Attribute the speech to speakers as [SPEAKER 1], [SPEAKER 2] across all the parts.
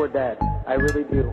[SPEAKER 1] for dad. I
[SPEAKER 2] really do.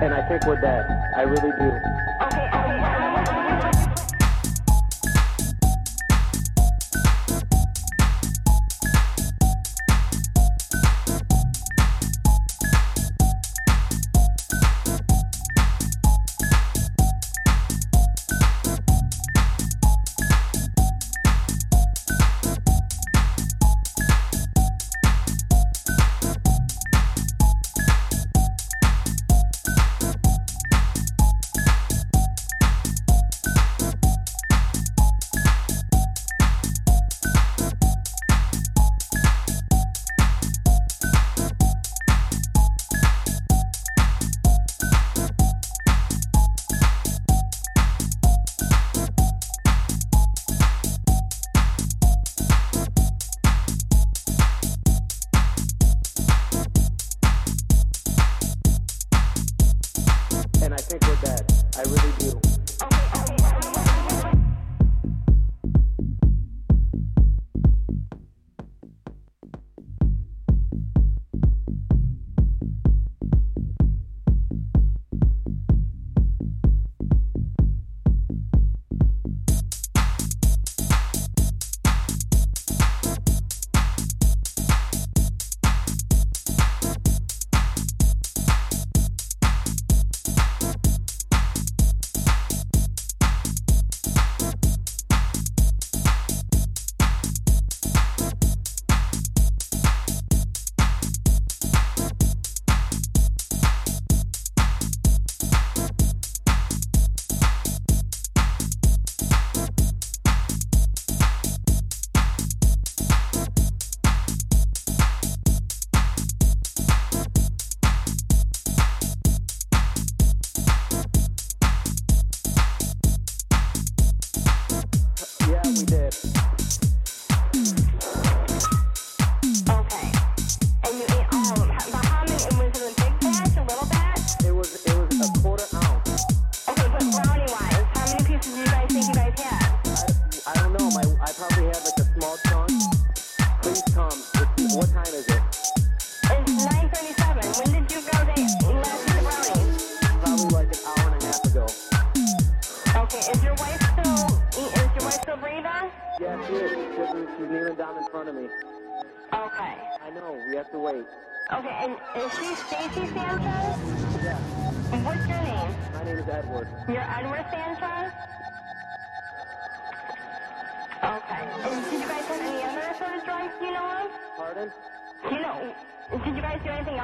[SPEAKER 3] and
[SPEAKER 2] I think we're dead. I really do.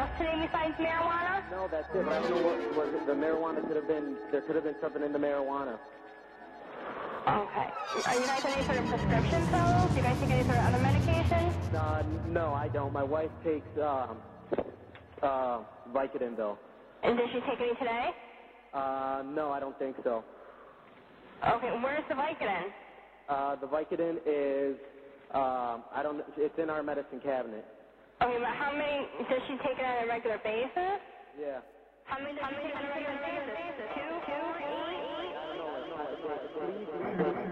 [SPEAKER 3] else today besides marijuana?
[SPEAKER 2] No, that's it. But I don't know what was it. The marijuana could have been. There could have been something in the marijuana.
[SPEAKER 3] Okay. Are you guys any sort of prescription pills? Do you guys take any sort of other medication?
[SPEAKER 2] Uh, no, I don't. My wife takes uh, uh, Vicodin though.
[SPEAKER 3] And did she take any today?
[SPEAKER 2] Uh, no, I don't think so.
[SPEAKER 3] Okay. Where's the Vicodin?
[SPEAKER 2] Uh, the Vicodin is. Um, I don't. It's in our medicine cabinet.
[SPEAKER 3] Okay, but how many does she take it on a regular basis?
[SPEAKER 2] Yeah.
[SPEAKER 3] How many? How many on a regular basis? Two, two, eight,
[SPEAKER 2] eight. I don't know.